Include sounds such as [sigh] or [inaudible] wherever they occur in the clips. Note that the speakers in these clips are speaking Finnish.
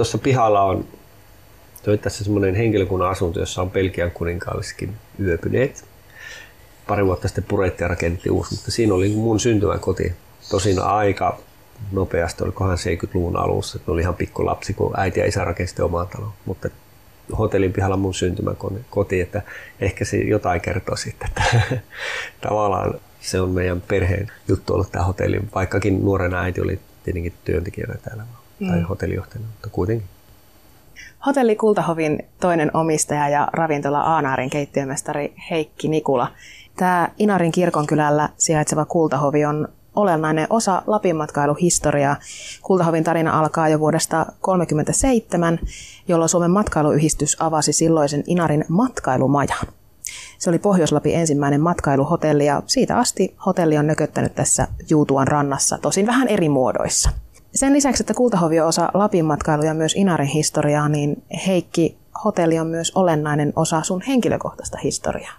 tuossa pihalla on toi tässä semmoinen henkilökunnan asunto, jossa on Pelkian kuninkaalliskin yöpyneet. Pari vuotta sitten purettiin ja rakennettiin uusi, mutta siinä oli mun syntymäkoti. Tosin aika nopeasti, olikohan 70-luvun alussa. Ne oli ihan pikku lapsi, kun äiti ja isä rakensivat omaa taloa. Mutta hotellin pihalla mun syntymäkoti, että ehkä se jotain kertoo sitten, että [laughs] tavallaan se on meidän perheen juttu ollut tämä hotelli, vaikkakin nuorena äiti oli tietenkin työntekijänä täällä mm. tai hotellijohtajana, mutta kuitenkin. Hotelli Kultahovin toinen omistaja ja ravintola Aanaarin keittiömestari Heikki Nikula. Tämä Inarin kirkonkylällä sijaitseva Kultahovi on olennainen osa Lapin matkailuhistoriaa. Kultahovin tarina alkaa jo vuodesta 1937, jolloin Suomen matkailuyhdistys avasi silloisen Inarin matkailumajan. Se oli Pohjois-Lapin ensimmäinen matkailuhotelli ja siitä asti hotelli on nököttänyt tässä Juutuan rannassa, tosin vähän eri muodoissa. Sen lisäksi, että Kultahovi on osa Lapin matkailu ja myös Inarin historiaa, niin Heikki, hotelli on myös olennainen osa sun henkilökohtaista historiaa.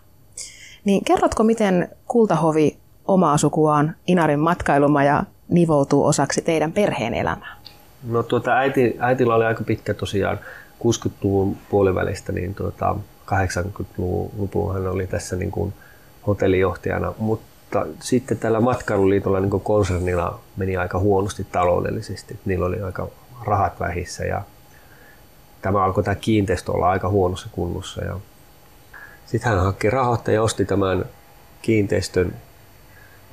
Niin kerrotko, miten Kultahovi omaa sukuaan Inarin matkailumaja nivoutuu osaksi teidän perheen elämää? No tuota, äiti, äitillä oli aika pitkä tosiaan 60-luvun puolivälistä, niin tuota, 80-luvun hän oli tässä niin kuin hotellijohtajana, mutta sitten tällä matkailuliitolla niin kuin konsernilla meni aika huonosti taloudellisesti. Niillä oli aika rahat vähissä ja tämä alkoi tämä kiinteistö olla aika huonossa kunnossa. Ja sitten hän hankki rahoittaja ja osti tämän kiinteistön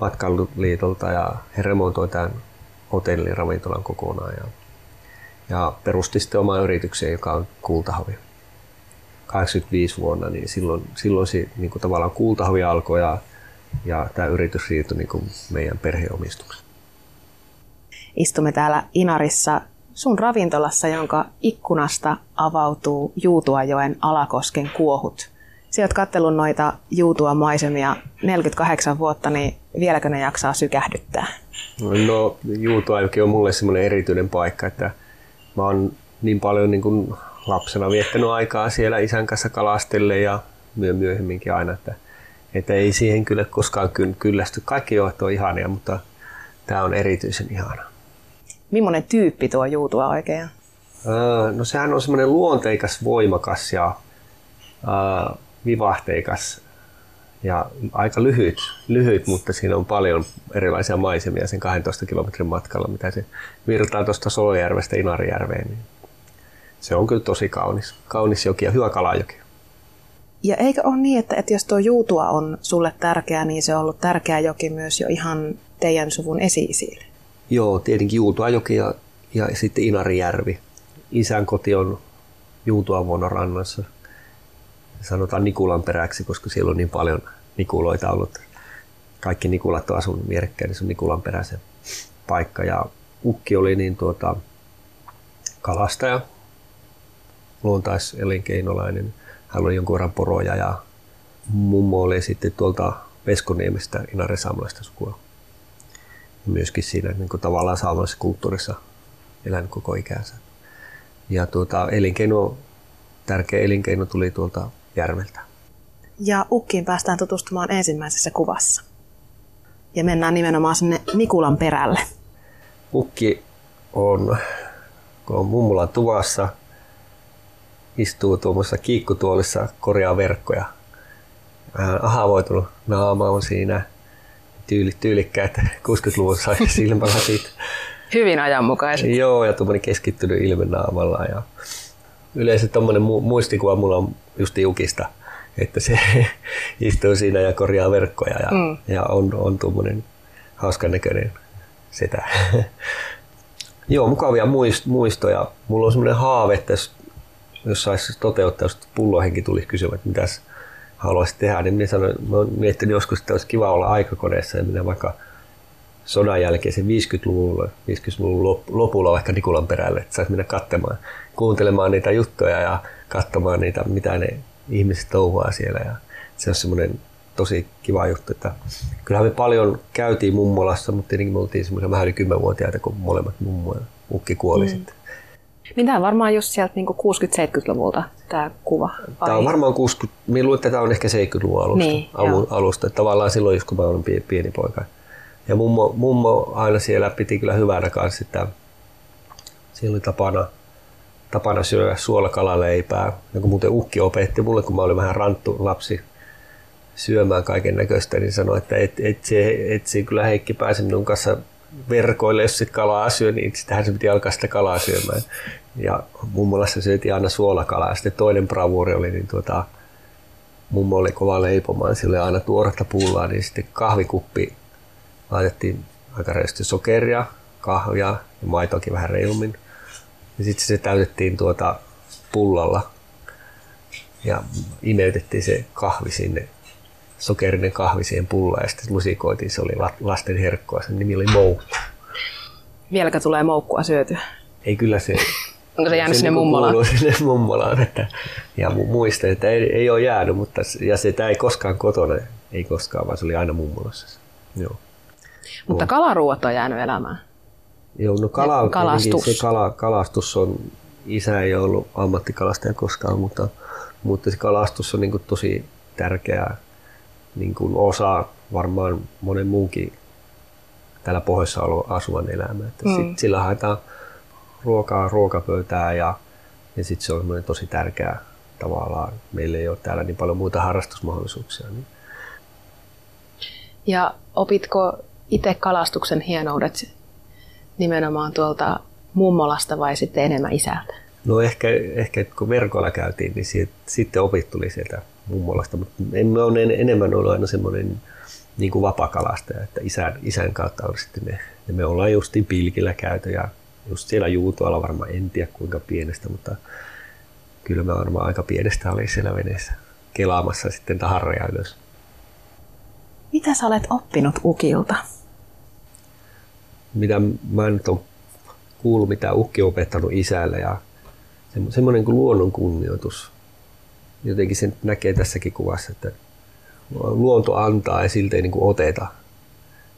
matkailuliitolta ja he remontoi tämän hotellin ravintolan kokonaan ja, ja perusti sitten oman yrityksen, joka on Kultahovi. 85 vuonna, niin silloin, silloin se niin kuin tavallaan Kultahovi alkoi ja, ja tämä yritys siirtyi niin kuin meidän perheomistukseen. Istumme täällä Inarissa sun ravintolassa, jonka ikkunasta avautuu Juutuajoen Alakosken kuohut. Sä oot kattellut noita Juutua maisemia 48 vuotta, niin vieläkö ne jaksaa sykähdyttää? No Juutuajoki on mulle semmoinen erityinen paikka, että mä oon niin paljon niin kuin lapsena viettänyt aikaa siellä isän kanssa kalastelle ja myöhemminkin aina, että, että ei siihen kyllä koskaan kyllästy. Kaikki joet on ihania, mutta tämä on erityisen ihana. Millainen tyyppi tuo juutua oikein? no sehän on semmoinen luonteikas, voimakas ja äh, vivahteikas ja aika lyhyt, lyhyt, mutta siinä on paljon erilaisia maisemia sen 12 kilometrin matkalla, mitä se virtaa tuosta Solojärvestä Inarijärveen. Niin se on kyllä tosi kaunis, kaunis joki ja hyvä kalajoki. Ja eikö ole niin, että, että jos tuo Juutua on sulle tärkeä, niin se on ollut tärkeä joki myös jo ihan teidän suvun esi Joo, tietenkin Juutua joki ja, ja sitten Inarijärvi. Isän koti on Juutua vuonna rannassa. Sanotaan Nikulan peräksi, koska siellä on niin paljon Nikuloita ollut. Kaikki Nikulat on asunut vierekkäin, niin se on Nikulan peräisen paikka. Ja Ukki oli niin tuota, kalastaja, luontaiselinkeinolainen. Hän oli jonkun verran poroja ja mummo oli sitten tuolta Veskoniemestä Inari saamelaista sukua. Ja myöskin siinä niin kuin tavallaan saamelaisessa kulttuurissa elänyt koko ikänsä. Ja tuota, elinkeino, tärkeä elinkeino tuli tuolta järveltä. Ja Ukkiin päästään tutustumaan ensimmäisessä kuvassa. Ja mennään nimenomaan sinne Nikulan perälle. Ukki on, kun on mummulan tuvassa, istuu tuommoisessa kiikkutuolissa, korjaa verkkoja. Vähän ahavoitunut naama on siinä. Tyyli, tyylikkäät 60-luvun silmälasit. Hyvin ajanmukaiset. Joo, ja tuommoinen keskittynyt ilme naamalla. Ja yleensä tuommoinen muistikuva mulla on just Jukista, että se [laughs] istuu siinä ja korjaa verkkoja ja, mm. ja on, on tuommoinen hauskan näköinen setä. [laughs] Joo, mukavia muistoja. Mulla on semmoinen haave, että jos jos saisi toteuttaa, jos pullohenki tulisi kysymään, että mitäs haluaisit tehdä, niin minä sanoin, mä olen miettinyt joskus, että olisi kiva olla aikakoneessa ja minä vaikka sodan jälkeen sen 50-luvulla, 50-luvun lopulla vaikka Nikulan perälle, että saisi mennä katsomaan, kuuntelemaan niitä juttuja ja katsomaan niitä, mitä ne ihmiset touhuaa siellä. Ja se on semmoinen tosi kiva juttu, että kyllähän me paljon käytiin mummolassa, mutta tietenkin me oltiin semmoisia vähän yli 10-vuotiaita, kun molemmat mummo ja ukki kuoli mm. sitten. Niin tämä on varmaan just sieltä niin 60-70-luvulta tämä kuva. Vai? Tämä on varmaan 60, minä luulen, että tämä on ehkä 70-luvun alusta. Niin, alu, alusta. Että tavallaan silloin, kun mä olin pieni, pieni poika. Ja mummo, mummo aina siellä piti kyllä hyvänä kanssa, että siellä oli tapana tapana syödä suolakalaleipää, joka muuten ukki opetti mulle, kun mä olin vähän ranttu lapsi syömään kaiken näköistä, niin sanoi, että et, et, se, et se kyllä Heikki pääse minun kanssa verkoille, jos sit kalaa syö, niin sitähän se piti alkaa sitä kalaa syömään. Ja mummolassa syötiin aina suolakalaa. Sitten toinen bravuuri oli, niin tuota, mummo oli kova leipomaan, sillä oli aina tuoretta pullaa, niin sitten kahvikuppi laitettiin aika reilusti sokeria, kahvia ja maitoakin vähän reilummin. Ja sitten se täytettiin tuota pullalla ja imeytettiin se kahvi sinne, sokerinen kahvi siihen pullaan ja sitten musikoitiin, se oli lasten herkkoa, sen nimi oli Moukku. Vieläkö tulee moukkua syötyä? Ei kyllä se... [laughs] Onko se jäänyt se sinne niinku mummolaan? [laughs] sinne mummolaan, että, ja muistan, että ei, ei ole jäänyt, mutta ja sitä ei koskaan kotona, ei koskaan, vaan se oli aina mummolassa. Joo. Mutta kalaruuat on jäänyt elämään. Joo, no kala, kalastus. Se kala, kalastus on, isä ei ollut ammattikalastaja koskaan, mutta, mutta se kalastus on niin tosi tärkeä niin kuin osa varmaan monen muunkin täällä pohjoissa asuvan elämää. Että mm. sit, sillä haetaan ruokaa ruokapöytään ja, ja sitten se on tosi tärkeää tavallaan. Meillä ei ole täällä niin paljon muita harrastusmahdollisuuksia. Niin. Ja opitko itse kalastuksen hienoudet nimenomaan tuolta mummolasta vai sitten enemmän isältä? No ehkä, ehkä kun verkolla käytiin, niin siitä, sitten opit tuli sieltä mummolasta, mutta emme ole enemmän ollut aina semmoinen niin kuin vapakalastaja, että isän, isän kautta on sitten ne, ja me ollaan justiin pilkillä käyty ja just siellä Juutoalla varmaan en tiedä kuinka pienestä, mutta kyllä mä varmaan aika pienestä oli siellä veneessä kelaamassa sitten taharreja ylös. Mitä sä olet oppinut Ukilta? Mitä mä nyt on kuullut, mitä Ukki on opettanut isälle ja semmoinen kuin luonnon kunnioitus. Jotenkin sen näkee tässäkin kuvassa, että luonto antaa ja siltä ei niin kuin oteta.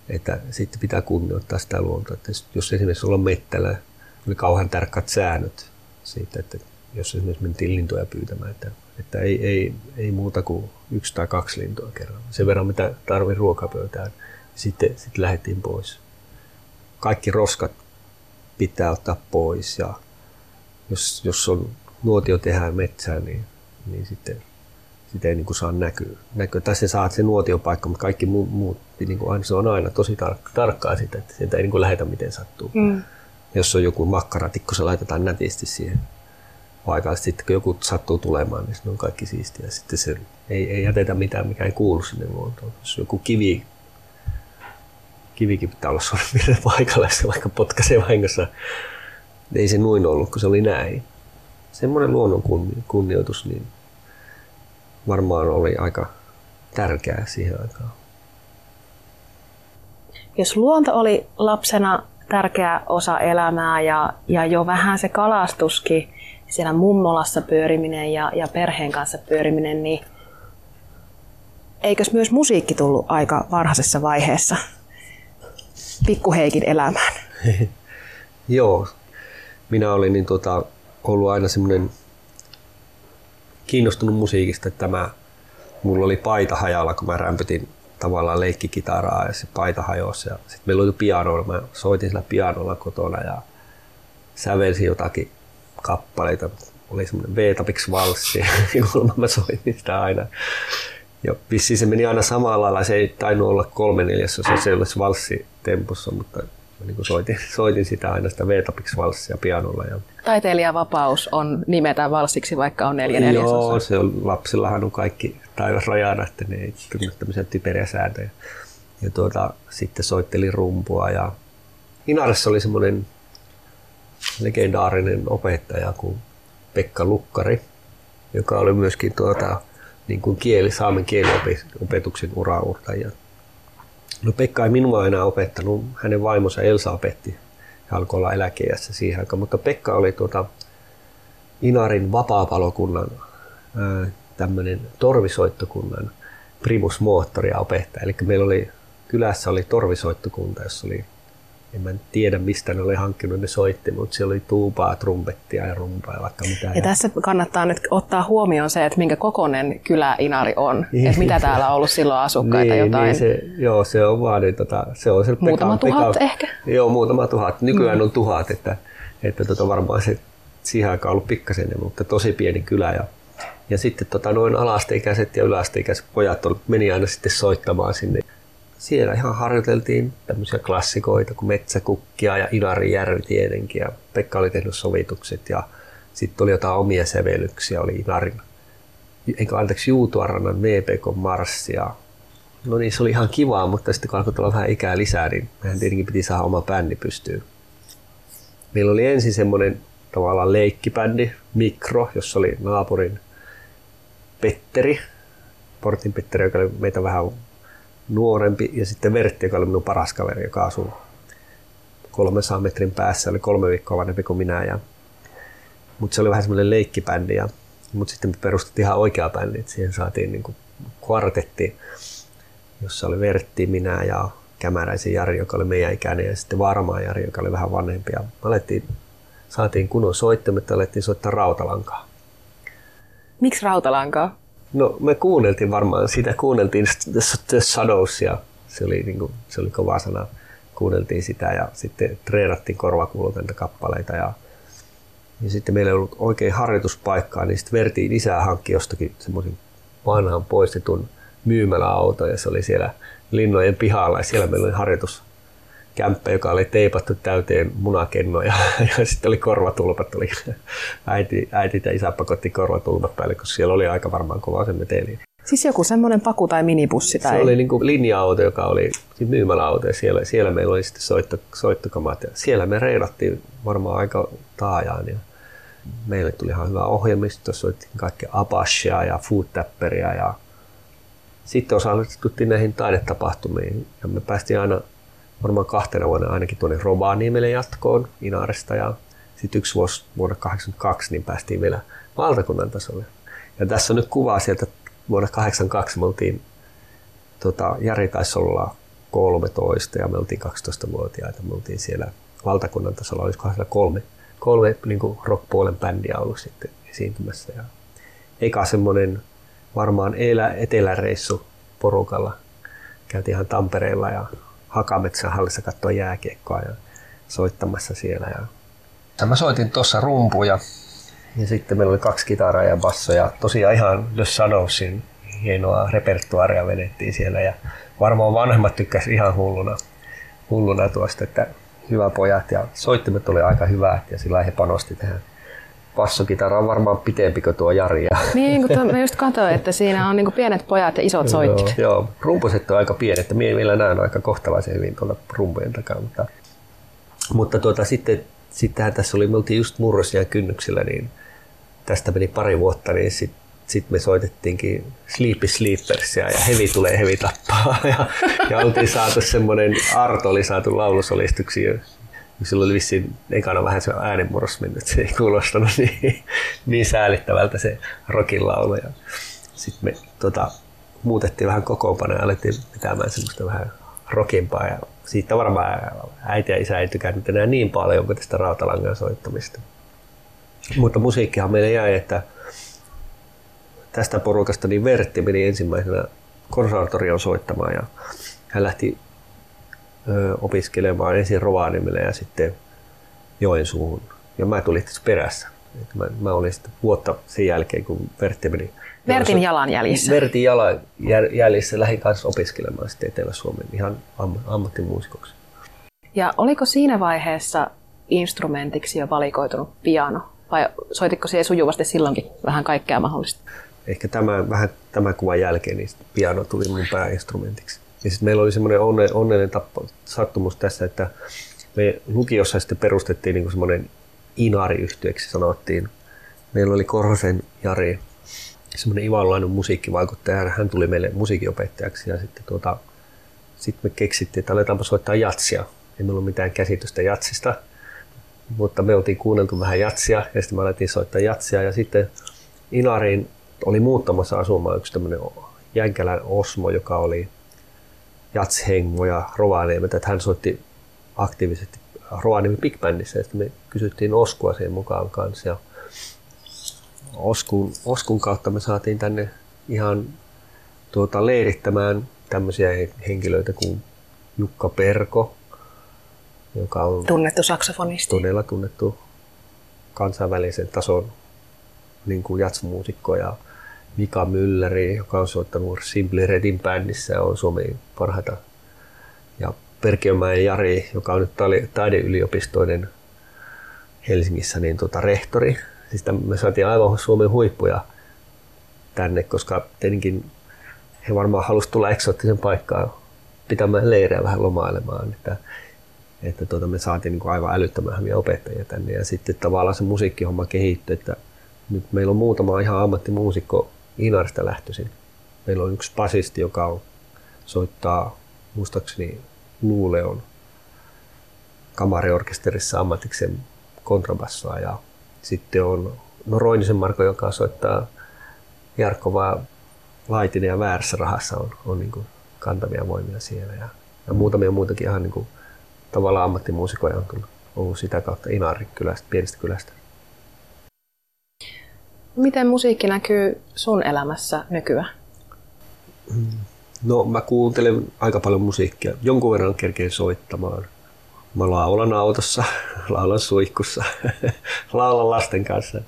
Että sitten pitää kunnioittaa sitä luontoa. Että jos esimerkiksi ollaan mettällä, oli kauhean tarkkat säännöt siitä, että jos esimerkiksi mentiin lintuja pyytämään, että, että ei, ei, ei muuta kuin yksi tai kaksi lintua kerran. Sen verran, mitä tarvii ruokapöytään. Sitten, sitten lähdettiin pois. Kaikki roskat pitää ottaa pois ja jos, jos on nuotio tehdään metsään, niin, niin sitten sitä ei niin kuin saa näkyä. näkyä. Tai se saat se nuotiopaikka, mutta kaikki muut, muut niin kuin aina, se on aina tosi tark, tarkkaa sitä, että sieltä ei niin kuin lähetä miten sattuu. Mm. Jos on joku makkaratikko, se laitetaan nätisti siihen paikalle. Sitten kun joku sattuu tulemaan, niin se on kaikki siistiä. Sitten se ei, ei jätetä mitään, mikä ei kuulu sinne luontoon. Jos joku kivi, kivikin pitää olla suurin paikalla, se vaikka potkaisee vahingossa. Ei se noin ollut, kun se oli näin. Semmoinen luonnon kunnioitus, niin varmaan oli aika tärkeää siihen aikaan. Jos luonto oli lapsena tärkeä osa elämää ja, ja jo vähän se kalastuskin, siellä mummolassa pyöriminen ja, ja perheen kanssa pyöriminen, niin eikös myös musiikki tullut aika varhaisessa vaiheessa pikkuheikin elämään? [laughs] Joo, minä olin niin tota, ollut aina semmoinen kiinnostunut musiikista, että mä, mulla oli paita hajalla, kun mä rämpytin tavallaan leikkikitaraa ja se paita hajosi. Sitten meillä oli pianolla, mä soitin sillä pianolla kotona ja sävelsin jotakin kappaleita. Oli semmoinen V-tapiksi valssi, [laughs] kun mä soitin sitä aina. Ja vissiin se meni aina samalla lailla, se ei tainnut olla kolme neljäsosa, se olisi valssi tempossa, mutta niin kuin soitin, [laughs] soitin sitä aina sitä V-tapiksi valssia pianolla. Ja... Taiteilijavapaus on nimetä valssiksi, vaikka on neljä neljäsosa. Joo, se on, lapsillahan on kaikki taivas rajana, että ne ei tunne tämmöisiä typeriä sääntöjä. Ja tuota, sitten soittelin rumpua ja Inarissa oli semmoinen legendaarinen opettaja kuin Pekka Lukkari, joka oli myöskin tuota, niin kuin kieli, saamen kieliopetuksen uraurtaja. No Pekka ei minua enää opettanut, hänen vaimonsa Elsa opetti. Hän alkoi olla eläkeijässä siihen aikaan, mutta Pekka oli tuota Inarin vapaapalokunnan tämmöinen torvisoittokunnan primusmoottoria opettaja. Eli meillä oli, kylässä oli torvisoittokunta, jossa oli en mä tiedä mistä ne oli hankkinut ne soitti, mutta siellä oli tuupaa, trumpettia ja rumpaa ja vaikka mitä. Ja, ja tässä kannattaa nyt ottaa huomioon se, että minkä kokonen kylä Inari on. Niin. että mitä täällä on ollut silloin asukkaita niin, jotain. Niin se, joo, se on vaan niin, tota, se on se Muutama peka, tuhat peka, ehkä? Joo, muutama tuhat. Nykyään mm. on tuhat, että, että tota varmaan se siihen aikaan ollut pikkasen mutta tosi pieni kylä. Ja, ja sitten tota, noin alasteikäiset ja yläasteikäiset pojat meni aina sitten soittamaan sinne. Siellä ihan harjoiteltiin tämmöisiä klassikoita kuin Metsäkukkia ja Inari Järvi tietenkin. Ja Pekka oli tehnyt sovitukset ja sitten oli jotain omia sävellyksiä, oli Inarin, eikö anteeksi Juutuarannan VPK Mars ja No niin, se oli ihan kivaa, mutta sitten kun alkoi tulla vähän ikää lisää, niin mehän tietenkin piti saada oma bändi pystyyn. Meillä oli ensin semmoinen tavallaan leikkibändi, Mikro, jossa oli naapurin Petteri, Portin Petteri, joka oli meitä vähän nuorempi, ja sitten Vertti, joka oli minun paras kaveri, joka asui 300 metrin päässä, oli kolme viikkoa vanhempi kuin minä. Ja, mutta se oli vähän semmoinen leikkibändi, ja, mutta sitten me perustettiin ihan oikea bändi, että siihen saatiin niin kvartetti, jossa oli Vertti, minä ja Kämäräisen Jari, joka oli meidän ikäinen, ja sitten Varmaa Jari, joka oli vähän vanhempi. Ja alettiin, saatiin kunnon soittimet ja alettiin soittaa rautalankaa. Miksi rautalankaa? No me kuunneltiin varmaan, sitä kuunneltiin The Shadows ja se oli, niin kuin, se oli kova sana. Kuunneltiin sitä ja sitten treenattiin korvakuulutenta kappaleita ja, ja sitten meillä ei ollut oikein harjoituspaikkaa, niin sitten Vertiin isää hankki jostakin semmoisen vanhan poistetun myymäläauto ja se oli siellä linnojen pihalla ja siellä meillä oli harjoitus kämppä, joka oli teipattu täyteen munakennoja [laughs] ja sitten oli korvatulpat, oli äiti, äiti ja isä pakotti korvatulpat päälle, koska siellä oli aika varmaan kova se meteli. Siis joku semmoinen paku tai minibussi? Tai... Se oli niin kuin linja-auto, joka oli siis myymäläauto ja siellä, siellä meillä oli sitten soitto, soittokamat ja siellä me reilattiin varmaan aika taajaan ja meille tuli ihan hyvä ohjelmisto, soittiin kaikkea Apashia ja Food Tapperia ja sitten osallistuttiin näihin taidetapahtumiin ja me päästiin aina varmaan kahtena vuonna ainakin tuonne Rovaniemelle jatkoon Inaresta ja sitten yksi vuosi vuonna 1982 niin päästiin vielä valtakunnan tasolle. Ja tässä on nyt kuva sieltä vuonna 1982 me oltiin, tota, Jari taisi olla 13 ja me oltiin 12-vuotiaita. Me oltiin siellä valtakunnan tasolla, olisiko siellä kolme, kolme niin rock-puolen bändiä ollut sitten esiintymässä. Ja eka semmoinen varmaan elä, eteläreissu porukalla. Käytiin ihan Tampereella ja Hakametsän hallissa katsoa jääkiekkoa ja soittamassa siellä. Ja mä soitin tuossa rumpuja ja sitten meillä oli kaksi kitaraa ja basso ja tosiaan ihan jos sanoisin hienoa repertuaaria vedettiin siellä ja varmaan vanhemmat tykkäsivät ihan hulluna, hulluna tuosta, että hyvä pojat ja soittimet oli aika hyvät ja sillä he panosti tähän bassokitara on varmaan pitempi kuin tuo Jari. Niin, kun mä just katsoin, että siinä on niinku pienet pojat ja isot soittimet. joo, joo, rumpuset on aika pienet, että minä vielä näen aika kohtalaisen hyvin tuolla rumpujen takaa. Mutta, mutta tuota, sitten, sittenhän tässä oli, me oltiin just murrosia kynnyksillä, niin tästä meni pari vuotta, niin sitten sit me soitettiinkin Sleepy Sleepersia ja Hevi tulee, Hevi tappaa. [laughs] Ja, ja oltiin saatu semmoinen, Arto oli saatu laulusolistuksi Silloin oli vissiin ekana vähän se äänenmurros mennyt, se ei kuulostanut [laughs] niin, niin säälittävältä se rokin laulu. Ja sitten me tota, muutettiin vähän kokoonpanoja ja alettiin pitämään semmoista vähän rokimpaa. Ja siitä varmaan äiti ja isä ei tykännyt enää niin paljon kuin tästä rautalangan soittamista. Mutta musiikkihan meille jäi, että tästä porukasta niin Vertti meni ensimmäisenä konservatorioon soittamaan ja hän lähti opiskelemaan ensin Rovaniemelle ja sitten Joensuuhun. Ja mä tulin tässä perässä. Et mä, mä olin sitten vuotta sen jälkeen, kun Vertti meni. Vertin jalanjäljissä. Vertin jalanjäljissä lähdin kanssa opiskelemaan sitten Etelä-Suomen ihan am, ammattimuusikoksi. Ja oliko siinä vaiheessa instrumentiksi jo valikoitunut piano? Vai soititko siihen sujuvasti silloinkin vähän kaikkea mahdollista? Ehkä tämä, vähän tämän kuvan jälkeen niin piano tuli mun pääinstrumentiksi. Ja sitten meillä oli semmoinen onne, onnellinen tappo, sattumus tässä, että me lukiossa sitten perustettiin niin semmoinen Inari-yhtyeksi sanottiin. Meillä oli Korhosen Jari, semmoinen ivallainen musiikkivaikuttaja, hän tuli meille musiikinopettajaksi ja sitten tuota, sitten me keksittiin, että aletaanpa soittaa jatsia. Ei meillä ollut mitään käsitystä jatsista, mutta me oltiin kuunneltu vähän jatsia ja sitten me alettiin soittaa jatsia ja sitten Inariin oli muuttamassa asumaan yksi tämmöinen Jänkälän Osmo, joka oli Jats-Hengo ja Rovaniemet, että hän soitti aktiivisesti Rovaniemen Big Bandissa ja sitten me kysyttiin Oskua siihen mukaan kanssa. Ja Oskun, Oskun kautta me saatiin tänne ihan tuota, leirittämään tämmöisiä henkilöitä kuin Jukka Perko, joka on tunnettu saksofonisti. Todella tunnettu kansainvälisen tason niin kuin jatsmuusikkoja. Mika Mülleri, joka on soittanut Simply Redin bändissä ja on Suomen parhaita. Ja Perkiömäen Jari, joka on nyt taideyliopistoinen Helsingissä niin tuota, rehtori. Siis me saatiin aivan Suomen huippuja tänne, koska tietenkin he varmaan halusivat tulla eksoottisen paikkaan pitämään leirejä vähän lomailemaan. Että, että tuota, me saatiin niin aivan älyttömän hyviä opettajia tänne ja sitten tavallaan se musiikkihomma kehittyi, että nyt meillä on muutama ihan ammattimuusikko Inarista lähtöisin. Meillä on yksi basisti, joka on, soittaa muistaakseni Luuleon kamariorkesterissa ammatiksen kontrabassoa ja sitten on no Roinisen Marko, joka soittaa Jarkkovaa Laitinen ja väärässä rahassa on, on niin kuin kantavia voimia siellä ja, ja muutamia muitakin ihan niin kuin, tavallaan ammattimuusikoja on ollut sitä kautta Inarin kylästä, pienestä kylästä. Miten musiikki näkyy sun elämässä nykyään? No mä kuuntelen aika paljon musiikkia. Jonkun verran kerkeen soittamaan. Mä laulan autossa, [laughs] laulan suihkussa, [laughs] laulan lasten kanssa,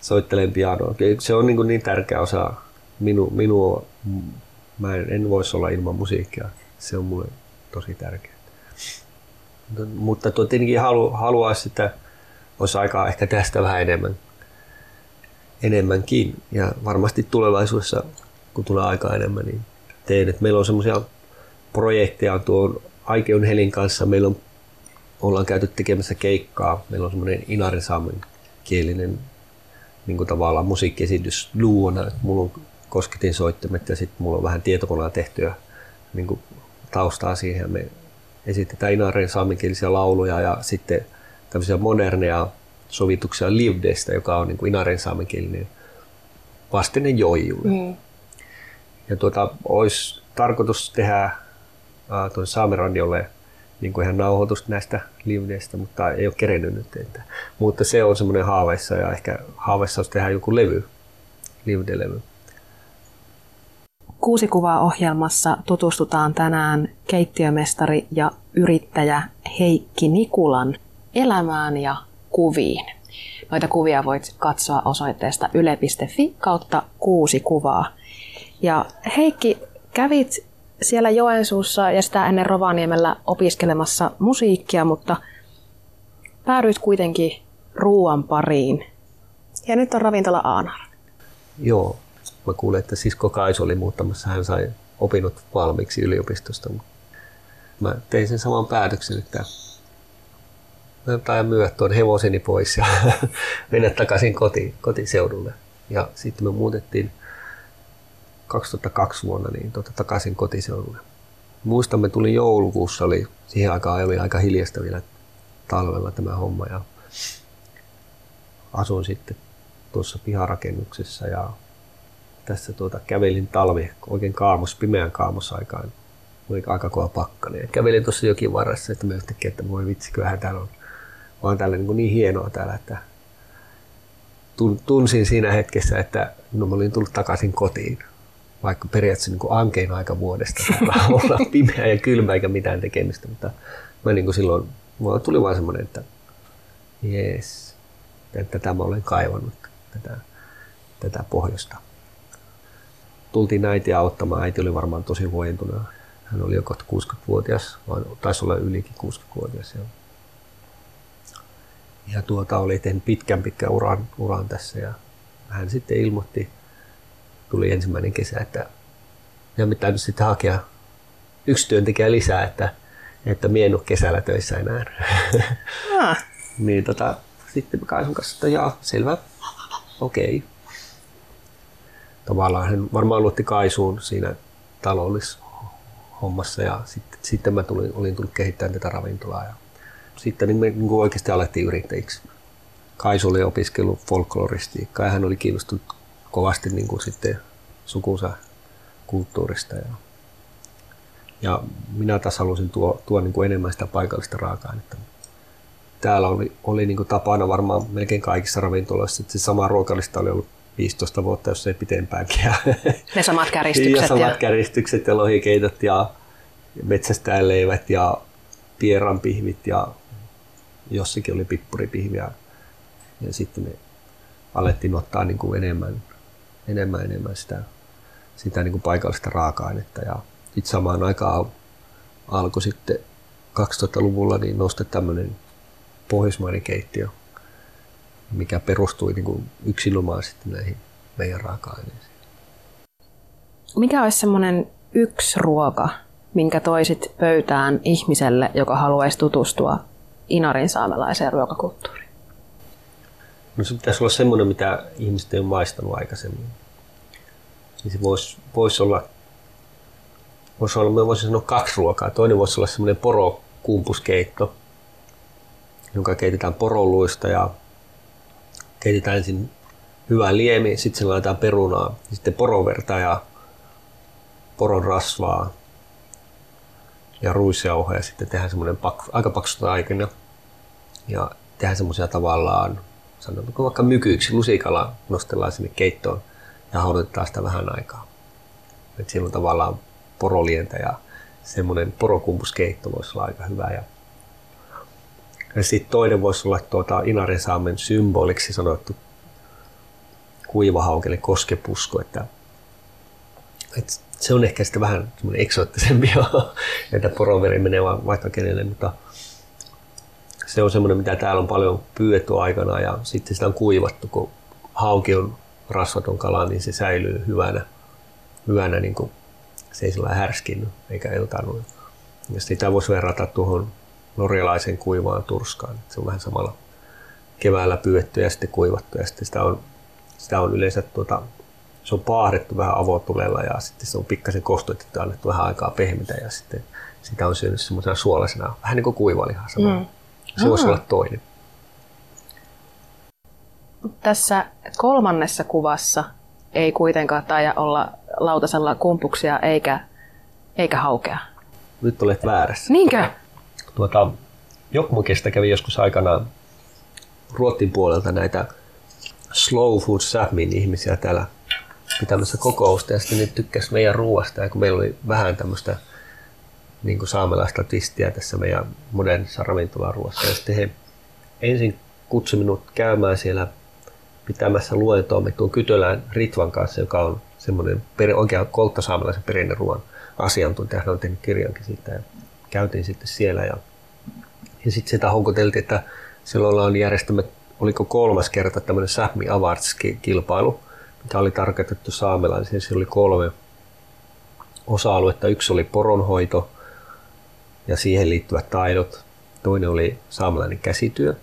soittelen pianoa. Se on niin, niin tärkeä osa minu, minua. Mä en, en voisi olla ilman musiikkia. Se on mulle tosi tärkeää. Mutta tietenkin halu, haluaisi, että olisi aikaa ehkä tästä vähän enemmän enemmänkin. Ja varmasti tulevaisuudessa, kun tulee aikaa enemmän, niin teen. Et meillä on semmoisia projekteja tuon Aikeun Helin kanssa. Meillä on, ollaan käyty tekemässä keikkaa. Meillä on semmoinen inarisaamen kielinen niin kuin tavallaan musiikkiesitys luona. Mulla on kosketin soittimet ja sitten mulla on vähän tietokoneella tehtyä niin kuin taustaa siihen. Me esitetään inarin saamenkielisiä lauluja ja sitten tämmöisiä moderneja sovituksia Livdestä, joka on niin kuin Inaren saamenkielinen vastine Joijulle. Mm. Ja tuota, olisi tarkoitus tehdä äh, tuon Saameradiolle niin kuin ihan nauhoitusta näistä livdeistä, mutta ei ole kerennyt nyt. Että, mutta se on semmoinen haaveissa ja ehkä haaveissa olisi tehdä joku levy, livdelevy. Kuusi kuvaa ohjelmassa tutustutaan tänään keittiömestari ja yrittäjä Heikki Nikulan elämään ja kuviin. Noita kuvia voit katsoa osoitteesta yle.fi kautta kuusi kuvaa. Ja Heikki, kävit siellä Joensuussa ja sitä ennen Rovaniemellä opiskelemassa musiikkia, mutta päädyit kuitenkin ruuan pariin. Ja nyt on ravintola Aanar. Joo, mä kuulin, että sisko Kaisu oli muuttamassa, hän sai opinnot valmiiksi yliopistosta. Mä tein sen saman päätöksen, että tai myydä tuon hevoseni pois ja [laughs] mennä takaisin koti, kotiseudulle. Ja sitten me muutettiin 2002 vuonna niin tuota, takaisin kotiseudulle. Muistamme tuli joulukuussa, oli, siihen aikaan oli aika hiljasta vielä talvella tämä homma ja asuin sitten tuossa piharakennuksessa ja tässä tuota, kävelin talvi oikein kaamos, pimeän kaamosaikaan. Oli aika kova pakkanen. Ja kävelin tuossa jokin varressa, että mä yhtäkkiä, että voi vitsi, kyllähän täällä on vaan tällä niin, niin hienoa täällä, että tunsin siinä hetkessä, että no, mä olin tullut takaisin kotiin. Vaikka periaatteessa niin ankein aika vuodesta [laughs] olla pimeä ja kylmä eikä mitään tekemistä, mutta mä niin kuin silloin, mulla tuli vaan semmoinen, että jees, että tätä mä olen kaivannut, tätä, tätä pohjoista. Tultiin äitiä auttamaan, äiti oli varmaan tosi huojentunut. Hän oli jo kohta 60-vuotias, vai taisi olla ylikin 60-vuotias. Ja ja tuota, oli tehnyt pitkän pitkän uran, uran tässä ja hän sitten ilmoitti, tuli ensimmäinen kesä, että ja pitää nyt sitten hakea yksi työntekijä lisää, että, että mie en ole kesällä töissä enää. Ah. [laughs] niin tota, sitten Kaisun kanssa, että jaa, selvä, okei. Okay. Tavallaan hän varmaan luotti Kaisuun siinä taloudellishommassa ja sitten, sitten mä tulin, olin tullut kehittämään tätä ravintolaa ja sitten niin me niin kuin oikeasti alettiin yrittäjiksi. Kaisu oli opiskellut folkloristiikkaa ja hän oli kiinnostunut kovasti niin kuin sitten sukunsa kulttuurista. Ja, ja minä taas halusin tuo, tuo niin kuin enemmän sitä paikallista raaka-ainetta. Täällä oli, oli niin kuin tapana varmaan melkein kaikissa ravintoloissa, että se sama ruokalista oli ollut 15 vuotta, jos ei pitempäänkin. Ne samat käristykset. [laughs] ja samat ja... käristykset ja lohikeitot ja metsästäjäleivät ja pieranpihvit ja jossakin oli pippuripihviä. ja sitten me alettiin ottaa niin kuin enemmän, enemmän, enemmän sitä, sitä niin kuin paikallista raaka-ainetta. Ja sitten samaan aikaan alkoi sitten 2000-luvulla niin nousta tämmöinen pohjoismainen keittiö, mikä perustui niin kuin yksinomaan sitten näihin meidän raaka-aineisiin. Mikä olisi semmoinen yksi ruoka, minkä toisit pöytään ihmiselle, joka haluaisi tutustua Inarin saamelaiseen ruokakulttuuriin? No se pitäisi olla semmoinen, mitä ihmiset ei ole maistanut aikaisemmin. Niin se voisi, voisi olla, voisi olla, mä voisin sanoa kaksi ruokaa. Toinen voisi olla semmoinen porokumpuskeitto, jonka keitetään poroluista ja keitetään ensin hyvää liemi, sitten sen laitetaan perunaa, sitten poroverta ja poron rasvaa ja ruisjauhoja ja sitten tehdään semmoinen pak- aika paksu aikana ja tehdään semmoisia tavallaan, sanotaanko vaikka mykyiksi, lusikalla nostellaan sinne keittoon ja haudutetaan sitä vähän aikaa. Et siinä on tavallaan porolientä ja semmoinen porokumpuskeitto voisi olla aika hyvä. Ja, ja sitten toinen voisi olla tuota Inarisaamen symboliksi sanottu kuivahaukelle koskepusko, että, että se on ehkä sitten vähän semmoinen eksoottisempi, [laughs] että poroveri menee vaikka kenelle, mutta se on semmoinen, mitä täällä on paljon pyydetty aikana ja sitten sitä on kuivattu, kun hauki on rasvaton kala, niin se säilyy hyvänä, hyvänä niin kuin se ei sillä härskinnyt eikä eltanut. Ja sitä voisi verrata tuohon norjalaisen kuivaan turskaan. Se on vähän samalla keväällä pyydetty ja sitten kuivattu ja sitten sitä on, sitä on yleensä tuota, se on paahdettu vähän avotulella ja sitten se on pikkasen kostoitettu ja annettu vähän aikaa pehmitä ja sitten sitä on syönyt semmoisena suolaisena, vähän niin kuin kuivalihaa Mm. Se voisi olla toinen. Tässä kolmannessa kuvassa ei kuitenkaan taida olla lautasella kumpuksia eikä, eikä haukea. Nyt olet väärässä. Niinkö? Tuota, Jokmukesta kävi joskus aikanaan Ruotin puolelta näitä slow food Sapmin ihmisiä täällä pitämässä kokousta ja sitten ne tykkäsivät meidän ruoasta ja kun meillä oli vähän tämmöistä niin kuin saamelaista twistiä tässä meidän modernissa ravintolaruoassa ja sitten he ensin kutsui minut käymään siellä pitämässä luentoa me tuon Kytölään Ritvan kanssa, joka on semmoinen per, oikea kolttasaamelaisen perinneruoan asiantuntija. Hän on tehnyt kirjankin siitä ja käytiin sitten siellä. Ja, ja sitten sitä houkuteltiin, että silloin on järjestämä, oliko kolmas kerta tämmöinen Sapmi Awards-kilpailu, mikä oli tarkoitettu saamelaisiin. Siellä oli kolme osa-aluetta. Yksi oli poronhoito ja siihen liittyvät taidot. Toinen oli saamelainen käsityö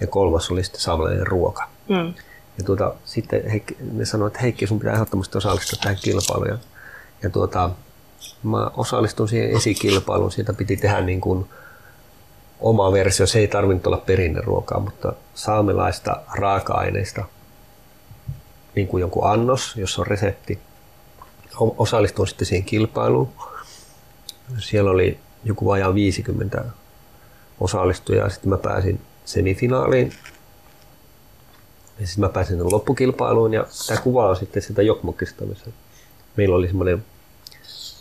ja kolmas oli sitten saamelainen ruoka. Mm. Ja tuota, sitten Heikki, ne sanoivat, että Heikki, sun pitää ehdottomasti osallistua tähän kilpailuun. Ja, ja tuota, mä osallistun siihen esikilpailuun. Siitä piti tehdä niin kuin oma versio. Se ei tarvinnut olla perinneruokaa, mutta saamelaista raaka-aineista, niin kuin jonkun annos, jos on resepti. Osallistun sitten siihen kilpailuun. Siellä oli joku vajaa 50 osallistujaa. Sitten mä pääsin semifinaaliin ja sitten mä pääsin loppukilpailuun ja tämä kuva on sitten sitä Jokmokista, missä meillä oli semmoinen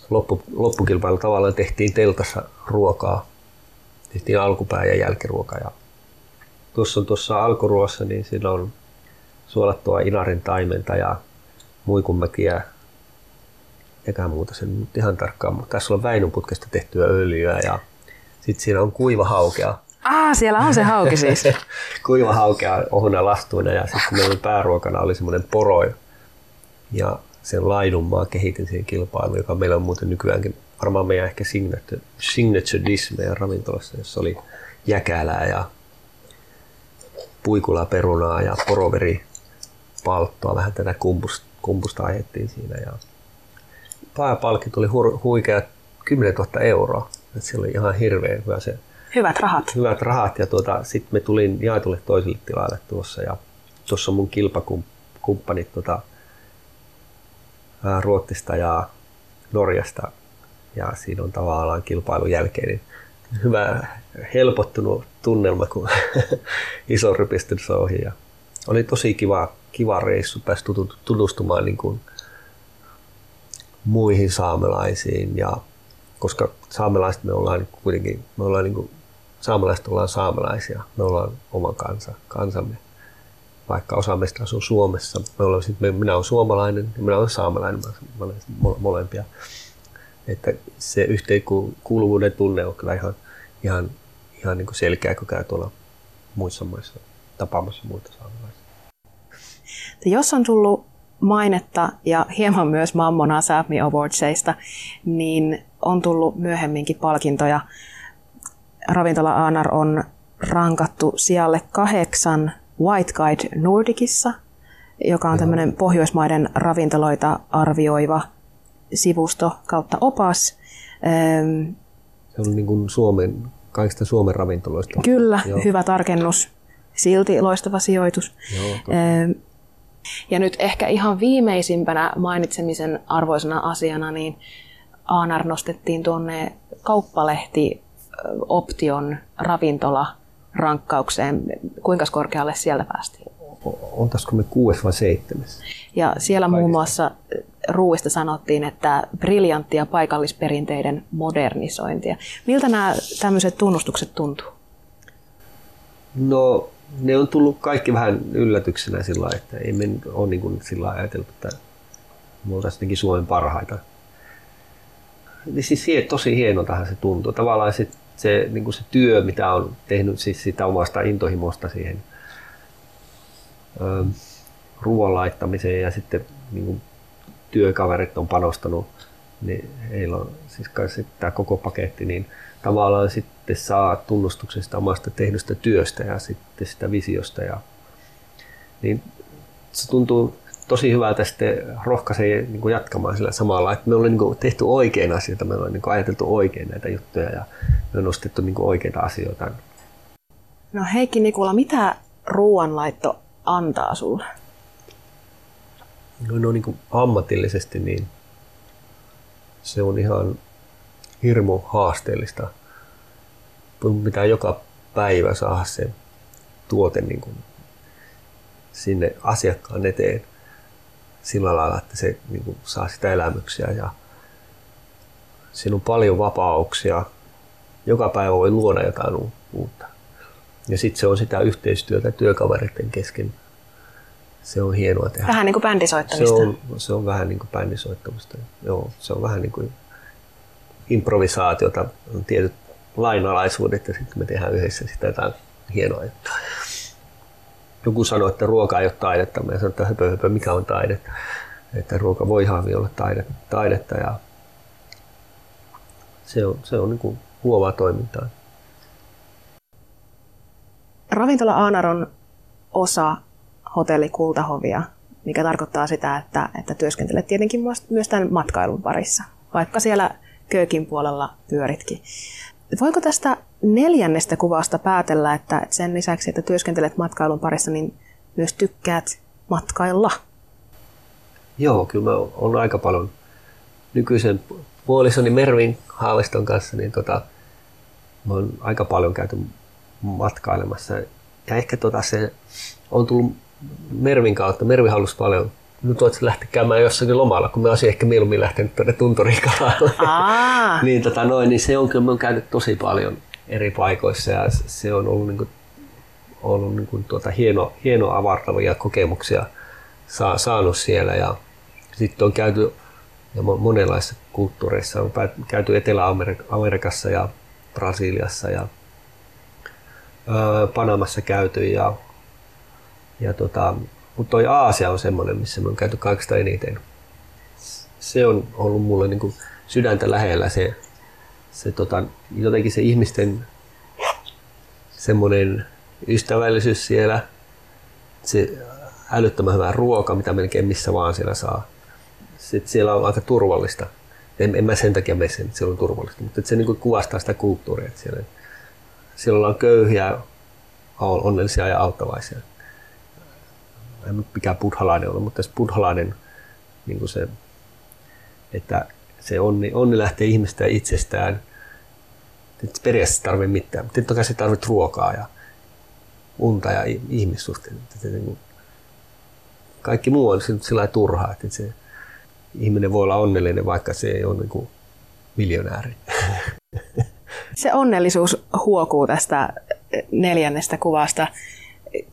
loppu, loppukilpailu tavallaan tehtiin teltassa ruokaa. Tehtiin alkupää ja jälkiruoka. Ja tuossa on tuossa alkuruossa, niin siinä on suolattua inarin taimenta ja muikunmäkiä eikä muuta sen nyt ihan tarkkaan, mutta tässä on väinunputkesta tehtyä öljyä ja sitten siinä on kuiva haukea Ah, siellä on se hauki siis. [laughs] Kuiva haukea ohuna lastuina ja sitten meillä pääruokana oli semmoinen poro ja sen laidunmaa kehitin siihen kilpailuun, joka meillä on muuten nykyäänkin varmaan meidän ehkä signature, signature dish meidän ravintolassa, jossa oli jäkälää ja puikula perunaa ja poroveri palttoa, vähän tätä kumpusta, kumpusta aihettiin siinä. Ja pääpalkki tuli huikea 10 000 euroa. Et se oli ihan hirveän hyvä se Hyvät rahat. Hyvät rahat ja tuota, sitten me tulin jaetulle toiselle tilalle tuossa ja tuossa on mun kilpakumppanit tuota, Ruotsista ja Norjasta ja siinä on tavallaan kilpailun jälkeen niin hyvä helpottunut tunnelma, kun [laughs] iso rypistys ohi. Ja oli tosi kiva, kiva reissu, pääsi tutustumaan niin kuin muihin saamelaisiin ja koska saamelaiset me ollaan kuitenkin, me ollaan niin kuin saamelaiset ollaan saamelaisia, me ollaan oma kansa, kansamme. vaikka osa meistä asuu Suomessa, me ollaan, me, minä olen suomalainen ja minä olen saamelainen, molempia. Että se yhteenkuuluvuuden tunne on kyllä ihan, ihan, ihan niin kuin selkeä, kun käy tuolla muissa maissa tapaamassa muita saamelaisia. Jos on tullut mainetta ja hieman myös Mammona Sapmi Awardsista, niin on tullut myöhemminkin palkintoja. Ravintola Anar on rankattu sijalle kahdeksan White Guide Nordicissa, joka on tämmöinen Pohjoismaiden ravintoloita arvioiva sivusto kautta opas. Se on niin kuin Suomen, kaikista Suomen ravintoloista. Kyllä, Joo. hyvä tarkennus. Silti loistava sijoitus. Joo, ja nyt ehkä ihan viimeisimpänä mainitsemisen arvoisena asiana, niin Aanar nostettiin tuonne kauppalehti option ravintola rankkaukseen. Kuinka korkealle siellä päästiin? Oltaisiko me kuudes vai seitsemäs? Ja siellä Kaikista. muun muassa ruuista sanottiin, että briljanttia paikallisperinteiden modernisointia. Miltä nämä tämmöiset tunnustukset tuntuu? No ne on tullut kaikki vähän yllätyksenä sillä että ei me ole niin sillä ajateltu, että me oltaisiin Suomen parhaita. Niin siis tosi hienoltahan se tuntuu. Tavallaan se, se, niin kuin se työ, mitä on tehnyt siis sitä omasta intohimosta siihen ö, ruoan laittamiseen ja sitten niin kuin työkaverit on panostanut, niin heillä on siis tämä koko paketti, niin tavallaan sitten saa tunnustuksesta omasta tehdystä työstä ja sitten sitä visiosta. Ja, niin se tuntuu tosi hyvältä sitten rohkaisee niin kuin jatkamaan sillä samalla, että me ollaan niin kuin tehty oikein asioita, me ollaan niin kuin ajateltu oikein näitä juttuja ja me on nostettu niin kuin oikeita asioita. No Heikki Nikula, mitä ruoanlaitto antaa sulle? No, no niin kuin ammatillisesti niin se on ihan hirmu haasteellista. Pitää joka päivä saada se tuote niin kuin sinne asiakkaan eteen sillä lailla, että se niin kuin saa sitä elämyksiä ja siinä on paljon vapauksia. Joka päivä voi luoda jotain uutta. Ja sitten se on sitä yhteistyötä työkavereiden kesken. Se on hienoa tehdä. Vähän niin kuin bändisoittamista. Se on, se on vähän niin kuin bändisoittamista. Joo, se on vähän niin kuin improvisaatiota, on tietyt lainalaisuudet ja sitten me tehdään yhdessä sitä jotain hienoa juttua. Joku sanoi, että ruoka ei ole taidetta. Mä sanoin, että höpö, höpö, mikä on taide. Että ruoka voi ihan olla taide, taidetta ja se on, se on niin kuin luovaa toimintaa. Ravintola Aanar on osa hotelli Kultahovia, mikä tarkoittaa sitä, että, että työskentelet tietenkin myös tämän matkailun parissa, vaikka siellä köökin puolella pyöritkin. Voiko tästä neljännestä kuvasta päätellä, että sen lisäksi, että työskentelet matkailun parissa, niin myös tykkäät matkailla? Joo, kyllä mä oon aika paljon nykyisen puolisoni Mervin Haaviston kanssa, niin tota, mä oon aika paljon käyty matkailemassa. Ja ehkä tota se on tullut Mervin kautta. Mervi halusi paljon nyt voit lähteä käymään jossakin lomalla, kun me olisin ehkä mieluummin lähtenyt tuonne tunturikalalle. [laughs] niin, tota noin, niin se on kyllä, me on käynyt tosi paljon eri paikoissa ja se on ollut, niin kuin, ollut niin kuin tuota hieno, hieno avartavia kokemuksia saa, saanut siellä ja sitten on käyty ja monenlaisissa kulttuureissa on käyty Etelä-Amerikassa ja Brasiliassa ja Panamassa käyty ja, ja tota, mutta toi Aasia on semmoinen, missä me on käyty kaikista eniten. Se on ollut mulle niin kuin sydäntä lähellä se, se tota, jotenkin se ihmisten semmoinen ystävällisyys siellä, se älyttömän hyvä ruoka, mitä melkein missä vaan siellä saa. Sitten siellä on aika turvallista. En, en mä sen takia mene sen, että siellä on turvallista, mutta se niin kuvastaa sitä kulttuuria. Että siellä, siellä on köyhiä, onnellisia ja auttavaisia en mikään buddhalainen ollut, mutta se buddhalainen, niin kuin se, että se onni, onni lähtee ihmistä itsestään. Et periaatteessa tarvitse mitään, mutta toki se tarvitset ruokaa ja unta ja ihmissuhteita. Niin kaikki muu on sillä turhaa, että se ihminen voi olla onnellinen, vaikka se ei ole niin kuin miljonääri. Se onnellisuus huokuu tästä neljännestä kuvasta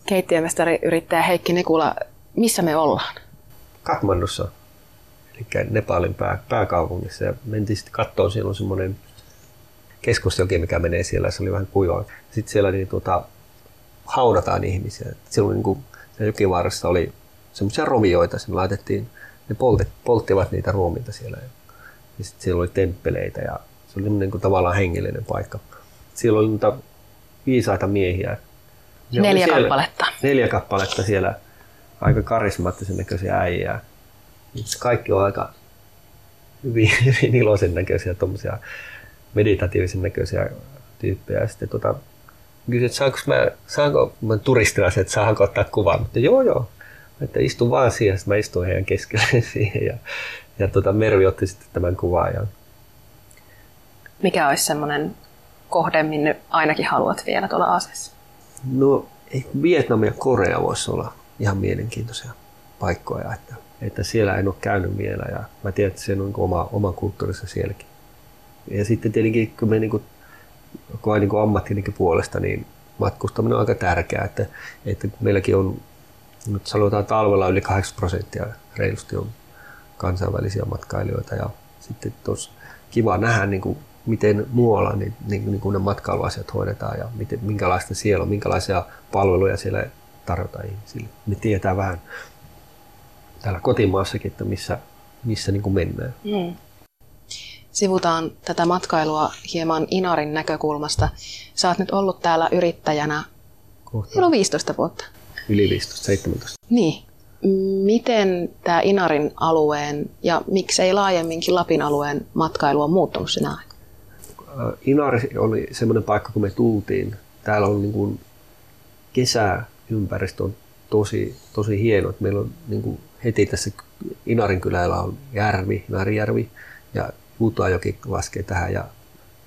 keittiömestari yrittäjä Heikki Nikula, missä me ollaan? Katmandussa, eli Nepalin pää, pääkaupungissa. Ja mentiin sitten kattoon, siellä on semmoinen keskusjoki, mikä menee siellä, se oli vähän kuivaa. Sitten siellä niin, tuota, haudataan ihmisiä. Silloin niin kuin, jokivaarassa oli semmoisia rovioita, sinne laitettiin, ne poltet, polttivat niitä ruumiita siellä. Ja sitten siellä oli temppeleitä ja se oli niin kuin tavallaan hengellinen paikka. Siellä oli niitä viisaita miehiä. Ne neljä siellä, kappaletta. Neljä kappaletta siellä, aika karismaattisen näköisiä äijää. Kaikki on aika hyvin, [laughs] hyvin iloisen näköisiä, tuommoisia meditatiivisen näköisiä tyyppejä. Ja sitten tota, kysyin, että saanko mä, saanko mä turistina että saanko ottaa kuvan. Mutta joo, joo. Että istun vaan siihen, sitten mä istuin heidän keskelleen [laughs] siihen ja, ja tota, Mervi otti sitten tämän kuvan. Ja... Mikä olisi semmoinen kohde, minne ainakin haluat vielä tuolla Aasiassa? No, Vietnam ja Korea voisi olla ihan mielenkiintoisia paikkoja, että, että siellä en ole käynyt vielä ja mä tiedän, että se on oma, oma kulttuurissa sielläkin. Ja sitten tietenkin, kun me niin kuin, niin ammattinenkin puolesta, niin matkustaminen on aika tärkeää, että, että meilläkin on, nyt sanotaan talvella yli 80 prosenttia reilusti on kansainvälisiä matkailijoita ja sitten tuossa kiva nähdä, niin kuin, miten muualla niin, niin, niin kuin ne matkailuasiat hoidetaan ja miten, minkälaista siellä on, minkälaisia palveluja siellä tarjotaan ihmisille. Me tietää vähän täällä kotimaassakin, että missä, missä niin kuin mennään. Mm sivutaan tätä matkailua hieman Inarin näkökulmasta. Sä oot nyt ollut täällä yrittäjänä Kohta. 15 vuotta. Yli 15, 17. Niin. Miten tämä Inarin alueen ja miksei laajemminkin Lapin alueen matkailu on muuttunut sinä Inari oli semmoinen paikka, kun me tultiin. Täällä on niin kuin kesäympäristö on tosi, tosi hieno. Meillä on niin kuin heti tässä Inarin kylällä on järvi, Inarijärvi, ja Puutajoki laskee tähän ja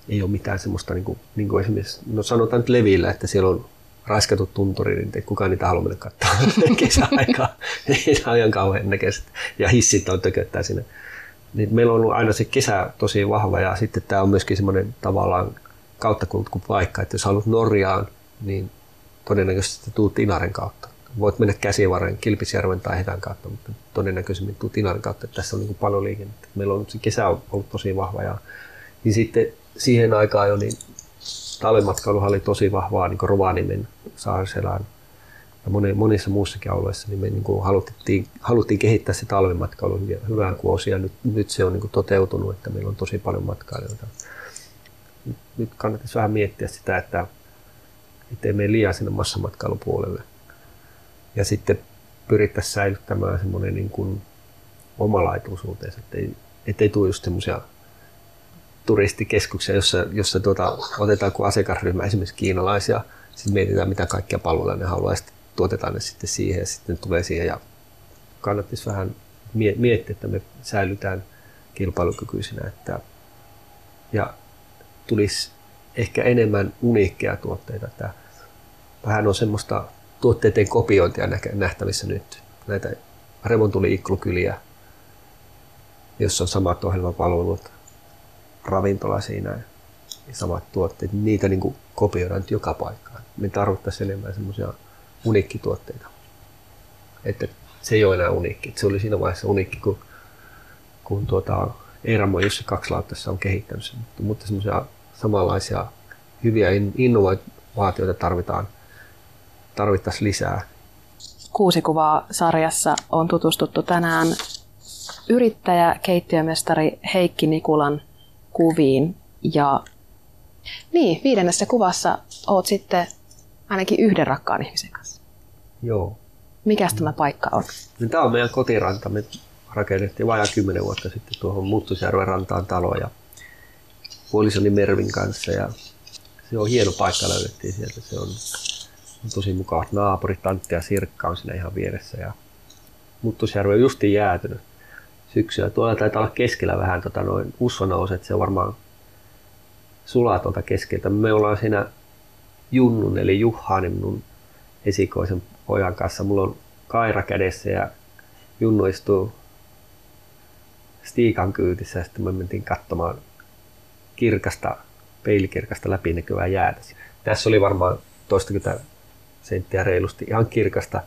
ei ole mitään semmoista, niin kuin, niin kuin esimerkiksi, no sanotaan nyt Levillä, että siellä on raiskatut tunturi, niin ei kukaan niitä halua mennä katsoa [laughs] kesäaikaa. [laughs] ei se ihan kauhean näköiset. Ja hissit on tököttää sinne. Niin meillä on ollut aina se kesä tosi vahva ja sitten tämä on myöskin semmoinen tavallaan paikka, että jos haluat Norjaan, niin todennäköisesti tuut Inaren kautta. Voit mennä Käsivarren, Kilpisjärven tai Hetän kautta, mutta todennäköisemmin tuut Inaren kautta. Että tässä on niin paljon liikennettä. Meillä on se kesä on ollut tosi vahva ja niin sitten siihen aikaan jo niin talvimatkailuhan oli tosi vahvaa niin Rovaniemen, Saarselän ja monissa muissakin alueissa, niin me niin kuin haluttiin, haluttiin kehittää se talvimatkailu hyvään kuosia. Nyt, nyt se on niin kuin toteutunut, että meillä on tosi paljon matkailijoita. Nyt kannattaisi vähän miettiä sitä, että ettei mene liian sinne massamatkailun Ja sitten pyrittäisiin säilyttämään semmoinen niin kuin omalaituisuutensa, ettei, ettei tule just semmoisia turistikeskuksia, jossa, jossa tuota, otetaan kuin asiakasryhmä esimerkiksi kiinalaisia, sitten mietitään mitä kaikkia palveluja ne sitten tuotetaan ne sitten siihen, ja sitten tulee siihen, ja kannattaisi vähän miettiä, että me säilytään kilpailukykyisinä, että, ja tulisi ehkä enemmän uniikkeja tuotteita, että vähän on semmoista tuotteiden kopiointia nähtävissä nyt. Näitä remontuli-iklukyliä, jossa on samat ohjelmapalvelut, ravintola siinä ja samat tuotteet, niitä niin kuin kopioidaan nyt joka paikkaan. Me tarvittaisiin enemmän semmoisia uniikkituotteita. Että se ei ole enää uniikki. Se oli siinä vaiheessa uniikki, kun, kun tuota, Eiramo Jussi Kaksilauttassa on kehittänyt sen. Mutta semmoisia samanlaisia hyviä innovaatioita tarvitaan, tarvittaisiin lisää. Kuusi kuvaa sarjassa on tutustuttu tänään yrittäjä, keittiömestari Heikki Nikulan kuviin. Ja niin, viidennessä kuvassa oot sitten ainakin yhden rakkaan ihmisen kanssa. Joo. Mikäs tämä paikka on? No, tämä on meidän kotiranta. Me rakennettiin vajaa kymmenen vuotta sitten tuohon Muttusjärven rantaan talo ja puolisoni Mervin kanssa. Ja se on hieno paikka löydettiin sieltä. Se on, on tosi mukavat naapurit. Antti ja Sirkka on siinä ihan vieressä. Ja Muttusjärvi on justiin jäätynyt syksyllä. Tuolla taitaa olla keskellä vähän tota, noin että se on varmaan sulaa tuolta keskeltä. Me ollaan siinä Junnun eli Juhani minun esikoisen pojan kanssa. Mulla on kaira kädessä ja Junnu istuu Stiikan kyytissä ja sitten me mentiin katsomaan kirkasta, peilikirkasta läpinäkyvää jäätä. Tässä oli varmaan toistakymmentä senttiä reilusti, ihan kirkasta.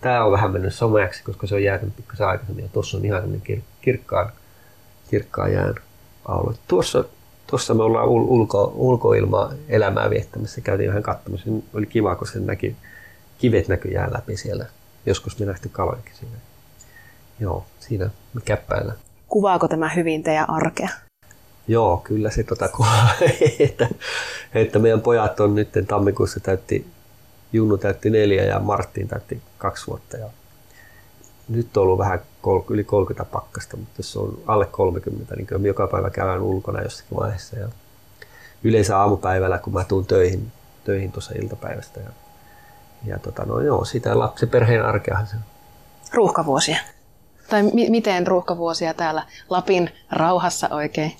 Tämä on vähän mennyt someaksi, koska se on jäänyt pikkasen aikaisemmin ja tuossa on ihan kir- kirkkaan, kirkkaan jään aula. Tuossa, tuossa me ollaan ulko, ulkoilmaa elämää viettämässä, käytiin vähän katsomassa. Oli kiva, kun se näki, kivet läpi siellä. Joskus me nähty kalojakin siinä. Joo, siinä me käppäillä. Kuvaako tämä hyvin teidän arkea? Joo, kyllä se tota kuvaa, [laughs] että, että meidän pojat on nyt tammikuussa täytti, Junnu täytti neljä ja Martin täytti kaksi vuotta. Ja nyt on ollut vähän kol, yli 30 pakkasta, mutta jos on alle 30, niin kyllä joka päivä käydään ulkona jossakin vaiheessa. Ja yleensä aamupäivällä, kun mä tuun töihin, töihin tuossa iltapäivästä. Ja, ja tota, no joo, sitä lapsiperheen arkeahan se on. Ruuhkavuosia. Tai mi- miten ruuhkavuosia täällä Lapin rauhassa oikein?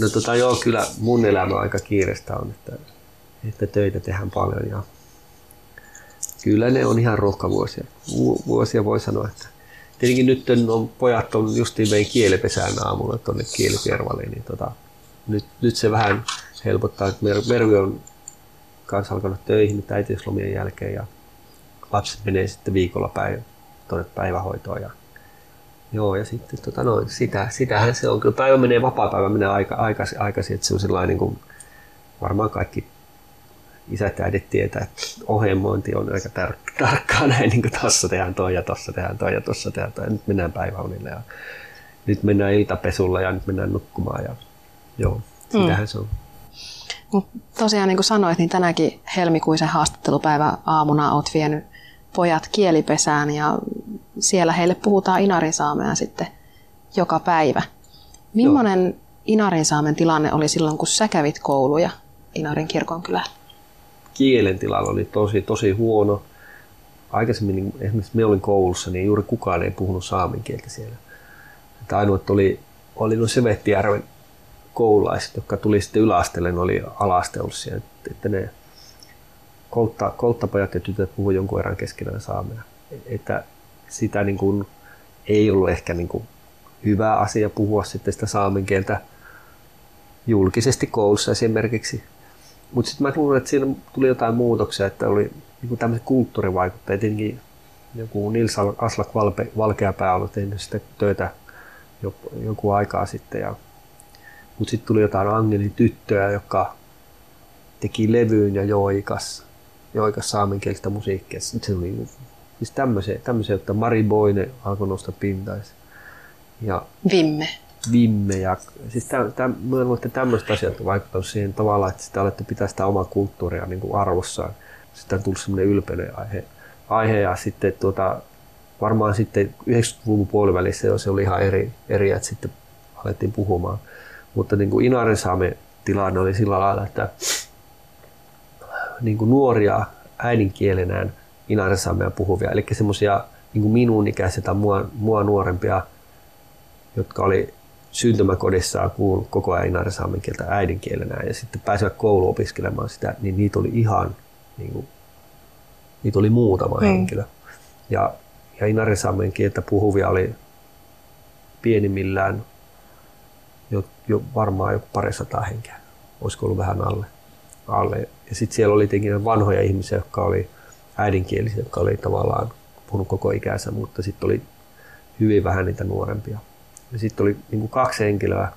No tota joo, kyllä mun elämä aika kiireistä on, että, että töitä tehdään paljon ja kyllä ne on ihan ruuhkavuosia. Vuosia voi sanoa, että tietenkin nyt on, pojat on justiin meidän kielipesään aamulla tuonne kielipiervalle, niin tota, nyt, nyt, se vähän helpottaa, että Mervi on kanssa alkanut töihin nyt äitiyslomien jälkeen ja lapset menee sitten viikolla päivä, tuonne päivähoitoon ja Joo, ja sitten tota, no, sitä, sitähän se on. Kyllä päivä menee, vapaa-päivä menee aika, aikaisin, aikaisin, että se on sellainen, niin kuin, varmaan kaikki isät ja äidit tietää, että ohjelmointi on aika tar- tarkkaa [laughs] näin, niin kuin tossa tehdään toi ja tossa tehdään toi ja tossa tehdään toi ja nyt mennään päiväunille ja nyt mennään iltapesulla ja nyt mennään nukkumaan ja joo, sitähän mm. se on. Mut tosiaan niin kuin sanoit, niin tänäkin helmikuisen haastattelupäivä aamuna olet vienyt pojat kielipesään ja siellä heille puhutaan inarinsaamea sitten joka päivä. Millainen Joo. inarinsaamen tilanne oli silloin, kun sä kävit kouluja Inarin kirkonkylällä? Kielen tilalla oli tosi, tosi huono. Aikaisemmin, niin esimerkiksi me olin koulussa, niin juuri kukaan ei puhunut saamen kieltä siellä. Että ainoat oli, oli no Sevettijärven koululaiset, jotka tuli sitten yläasteelle, ne oli alasteullisia, että ne koltta, kolttapojat ja tytöt puhuivat jonkun verran keskenään saamea. Että sitä niin kuin, ei ollut ehkä niin kuin, hyvä asia puhua sitten sitä saamen kieltä julkisesti koulussa esimerkiksi. Mutta sitten mä luulen, että siinä tuli jotain muutoksia, että oli niin kuin tämmöiset kulttuurivaikutteet. Tietenkin joku Nils Aslak Valkeapää on tehnyt sitä töitä joku aikaa sitten. Ja, mutta sitten tuli jotain Angelin tyttöjä, joka teki levyyn ja joikas, joikas saamenkielistä musiikkia. Sitten se oli Siis tämmöisiä, tämmöisiä että Mari Boine alkoi nousta pintaisi. Ja Vimme. Vimme. Ja, siis täm, täm, mä luulen, että tämmöiset asiat vaikuttavat siihen tavallaan, että sitä olette pitää sitä omaa kulttuuria niin kuin arvossaan. Sitä on tullut semmoinen ylpeyden aihe. aihe ja sitten tuota, varmaan sitten 90-luvun puolivälissä se oli ihan eri, eri että sitten alettiin puhumaan. Mutta niin kuin Inaren saame tilanne oli sillä lailla, että niin kuin nuoria äidinkielenään – inarinsaamea puhuvia, eli semmoisia niin minun ikäisiä tai mua, mua nuorempia, jotka oli syntymäkodissaan kuullut koko ajan inarinsaamen kieltä äidinkielenä ja sitten pääsivät kouluun opiskelemaan sitä, niin niitä oli ihan, niin kuin, niitä oli muutama mm. henkilö. Ja, ja inarinsaamen kieltä puhuvia oli pienimmillään jo, varmaan joku parisataa henkeä. Olisiko ollut vähän alle. alle. Ja sitten siellä oli tietenkin vanhoja ihmisiä, jotka oli äidinkielisiä, jotka oli tavallaan puhunut koko ikänsä, mutta sitten oli hyvin vähän niitä nuorempia. Ja sitten oli niin kuin kaksi henkilöä,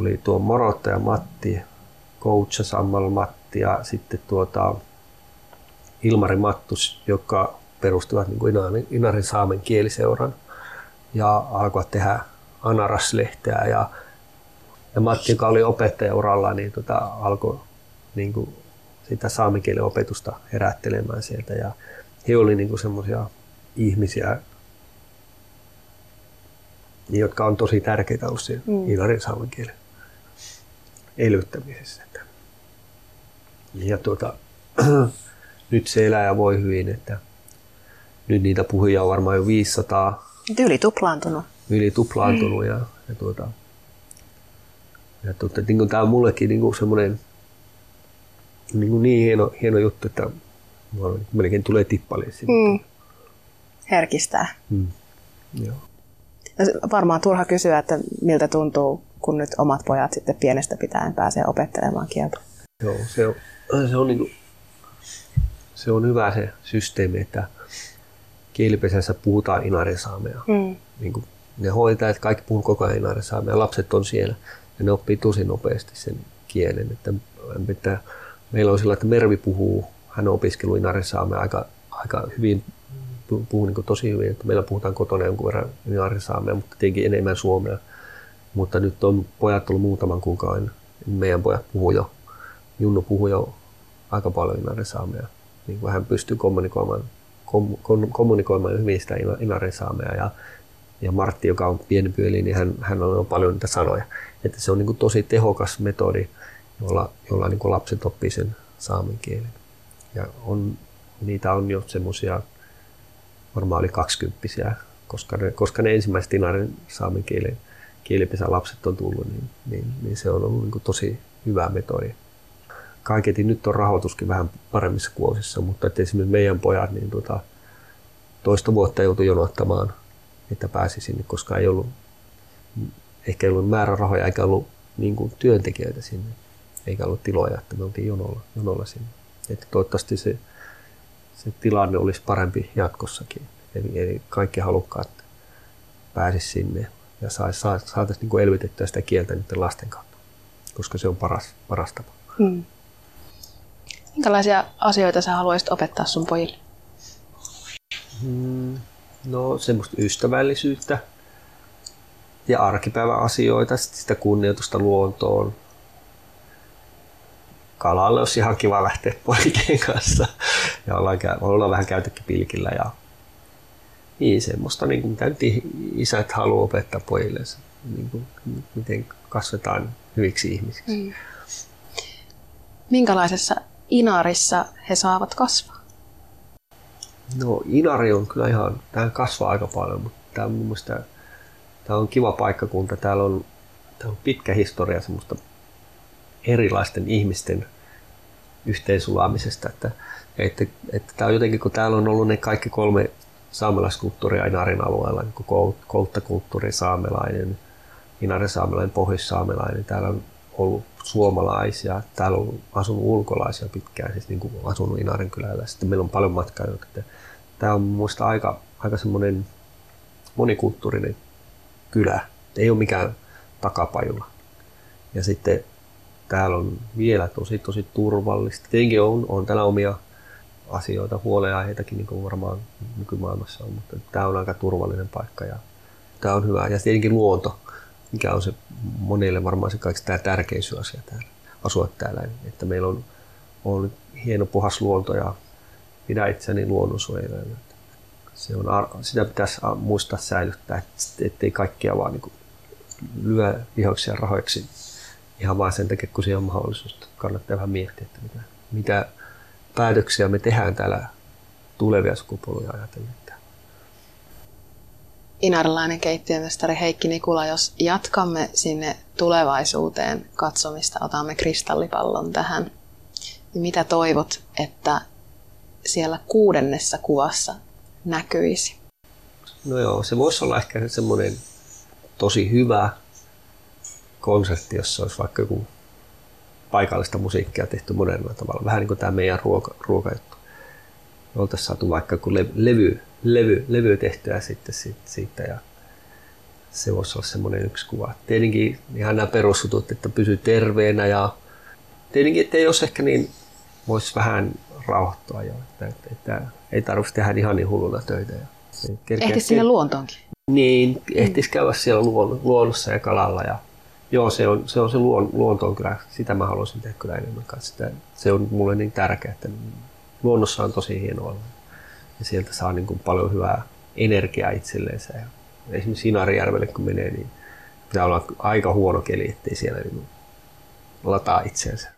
oli tuo Morottaja Matti, coach Sammal Matti ja sitten tuota Ilmari Mattus, jotka perustivat niin Inarin, Inarin saamen kieliseuran ja alkoivat tehdä Anaras-lehteä ja, ja Matti, joka oli opettajauralla, niin tota, alkoi niin kuin sitä saamenkielen opetusta herättelemään sieltä. Ja he olivat niin semmoisia ihmisiä, jotka on tosi tärkeitä ollut siinä mm. Inarin saamen kielen elvyttämisessä. Ja tuota, [clears throat] nyt se elää ja voi hyvin, että nyt niitä puhujia on varmaan jo 500. Yli tuplaantunut. Yli tuplaantunut mm. ja, ja, tuota, ja tuota, niin tämä on mullekin niin semmoinen niin, kuin niin hieno, hieno juttu, että melkein tulee tippaliin Mm. Herkistää. Mm. Joo. No, varmaan turha kysyä, että miltä tuntuu, kun nyt omat pojat sitten pienestä pitäen pääsee opettelemaan kieltä. Joo, se on, se on niin kuin, se on hyvä se systeemi, että kielipesässä puhutaan inarinsaamea. Mm. Niin kuin ne hoitajat, kaikki puhuu koko ajan inarinsaamea, lapset on siellä ja ne oppii tosi nopeasti sen kielen. Että, että meillä on sillä, että Mervi puhuu, hän on opiskellut inarinsaamea aika, aika hyvin, puhuu niin tosi hyvin, että meillä puhutaan kotona jonkun verran inarinsaamea, mutta tietenkin enemmän suomea. Mutta nyt on pojat ollut muutaman kuukauden, meidän pojat puhuu jo, Junnu puhuu jo aika paljon inarinsaamea. Niin hän pystyy kommunikoimaan kom, kom, kommunikoimaan hyvin sitä inarinsaamea ja, ja Martti, joka on pieni pyöli, niin hän, hän on paljon niitä sanoja. Että se on niin kuin tosi tehokas metodi, jolla, jolla niin kuin lapset oppii sen saamen kielen. Ja on, niitä on jo semmoisia, varmaan oli kaksikymppisiä, koska ne, koska ne ensimmäiset inarin saamen kielen kielipesän lapset on tullut, niin, niin, niin se on ollut niin kuin tosi hyvä metodi kaiketi nyt on rahoituskin vähän paremmissa kuosissa, mutta esimerkiksi meidän pojat niin tota, toista vuotta joutui jonottamaan, että pääsi sinne, koska ei ollut, ehkä ei ollut määrärahoja eikä ollut niin kuin työntekijöitä sinne, eikä ollut tiloja, että me oltiin jonolla, jonolla sinne. Että toivottavasti se, se tilanne olisi parempi jatkossakin. Eli, eli kaikki halukkaat pääsisi sinne ja saataisiin niin elvytettyä sitä kieltä niiden lasten kautta, koska se on paras, paras tapa. Hmm. Minkälaisia asioita sä haluaisit opettaa sun pojille? Hmm, no semmoista ystävällisyyttä ja arkipäivän asioita, sitä kunnioitusta luontoon. Kalalle olisi ihan kiva lähteä poikien kanssa ja ollaan, ollaan vähän käytykin pilkillä ja niin semmoista, niin kuin, mitä nyt isät haluaa opettaa pojille, niin kuin, miten kasvetaan hyviksi ihmisiksi. Mm. Minkälaisessa Inarissa he saavat kasvaa? No Inari on kyllä ihan, tähän kasvaa aika paljon, mutta tämä on mielestä tämä on kiva paikkakunta. Täällä on, täällä on pitkä historia semmoista erilaisten ihmisten yhteensulaamisesta. Että, että, että tämä on jotenkin, kun täällä on ollut ne kaikki kolme saamelaiskulttuuria Inarin alueella, niin kolttakulttuuri, saamelainen, Inarin saamelainen, pohjois-saamelainen. Täällä on ollut suomalaisia, täällä on asunut ulkolaisia pitkään, siis niin kuin asunut Inarin kylällä. Sitten meillä on paljon matkailijoita. Tämä on minusta aika, aika semmoinen monikulttuurinen kylä. Ei ole mikään takapajula. Ja sitten täällä on vielä tosi, tosi turvallista. Tietenkin on, on täällä omia asioita, huoleaiheitakin, niin kuin varmaan nykymaailmassa on, mutta tämä on aika turvallinen paikka ja tämä on hyvä. Ja tietenkin luonto mikä on se monille varmaan se kaikista tärkein asia täällä, asua täällä. Että meillä on, on hieno puhas luonto ja pidä itseäni luonnonsuojelijana. Se on, sitä pitäisi muistaa säilyttää, ettei kaikkia vaan niin lyö vihoiksi ja rahoiksi ihan vain sen takia, kun siihen on mahdollisuus. Kannattaa vähän miettiä, että mitä, mitä päätöksiä me tehdään täällä tulevia sukupolvia ajatellen inarilainen keittiömestari Heikki Nikula, jos jatkamme sinne tulevaisuuteen katsomista, otamme kristallipallon tähän, niin mitä toivot, että siellä kuudennessa kuvassa näkyisi? No joo, se voisi olla ehkä semmoinen tosi hyvä konsertti, jossa olisi vaikka joku paikallista musiikkia tehty monella tavalla. Vähän niin kuin tämä meidän ruoka, ruokajuttu. Me oltaisiin saatu vaikka joku levy, levy, levy tehtyä sitten siitä ja se voisi olla semmoinen yksi kuva. Tietenkin ihan nämä perusjutut, että pysyy terveenä ja tietenkin, että jos ehkä niin voisi vähän rauhoittua jo, että, että, että ei tarvitsisi tehdä ihan niin hulluna töitä. Ja Ehtisi sinne luontoonkin. Niin, ehtisi käydä siellä luon, luonnossa ja kalalla. Ja, joo, se on se, on se luon, luonto on kyllä, sitä mä haluaisin tehdä kyllä enemmän kanssa. Sitä, se on mulle niin tärkeää, että luonnossa on tosi hienoa ja sieltä saa niin kuin paljon hyvää energiaa itselleensä. Ja esimerkiksi Sinarijärvelle kun menee, niin pitää olla aika huono keli, ettei siellä niin lataa itseensä.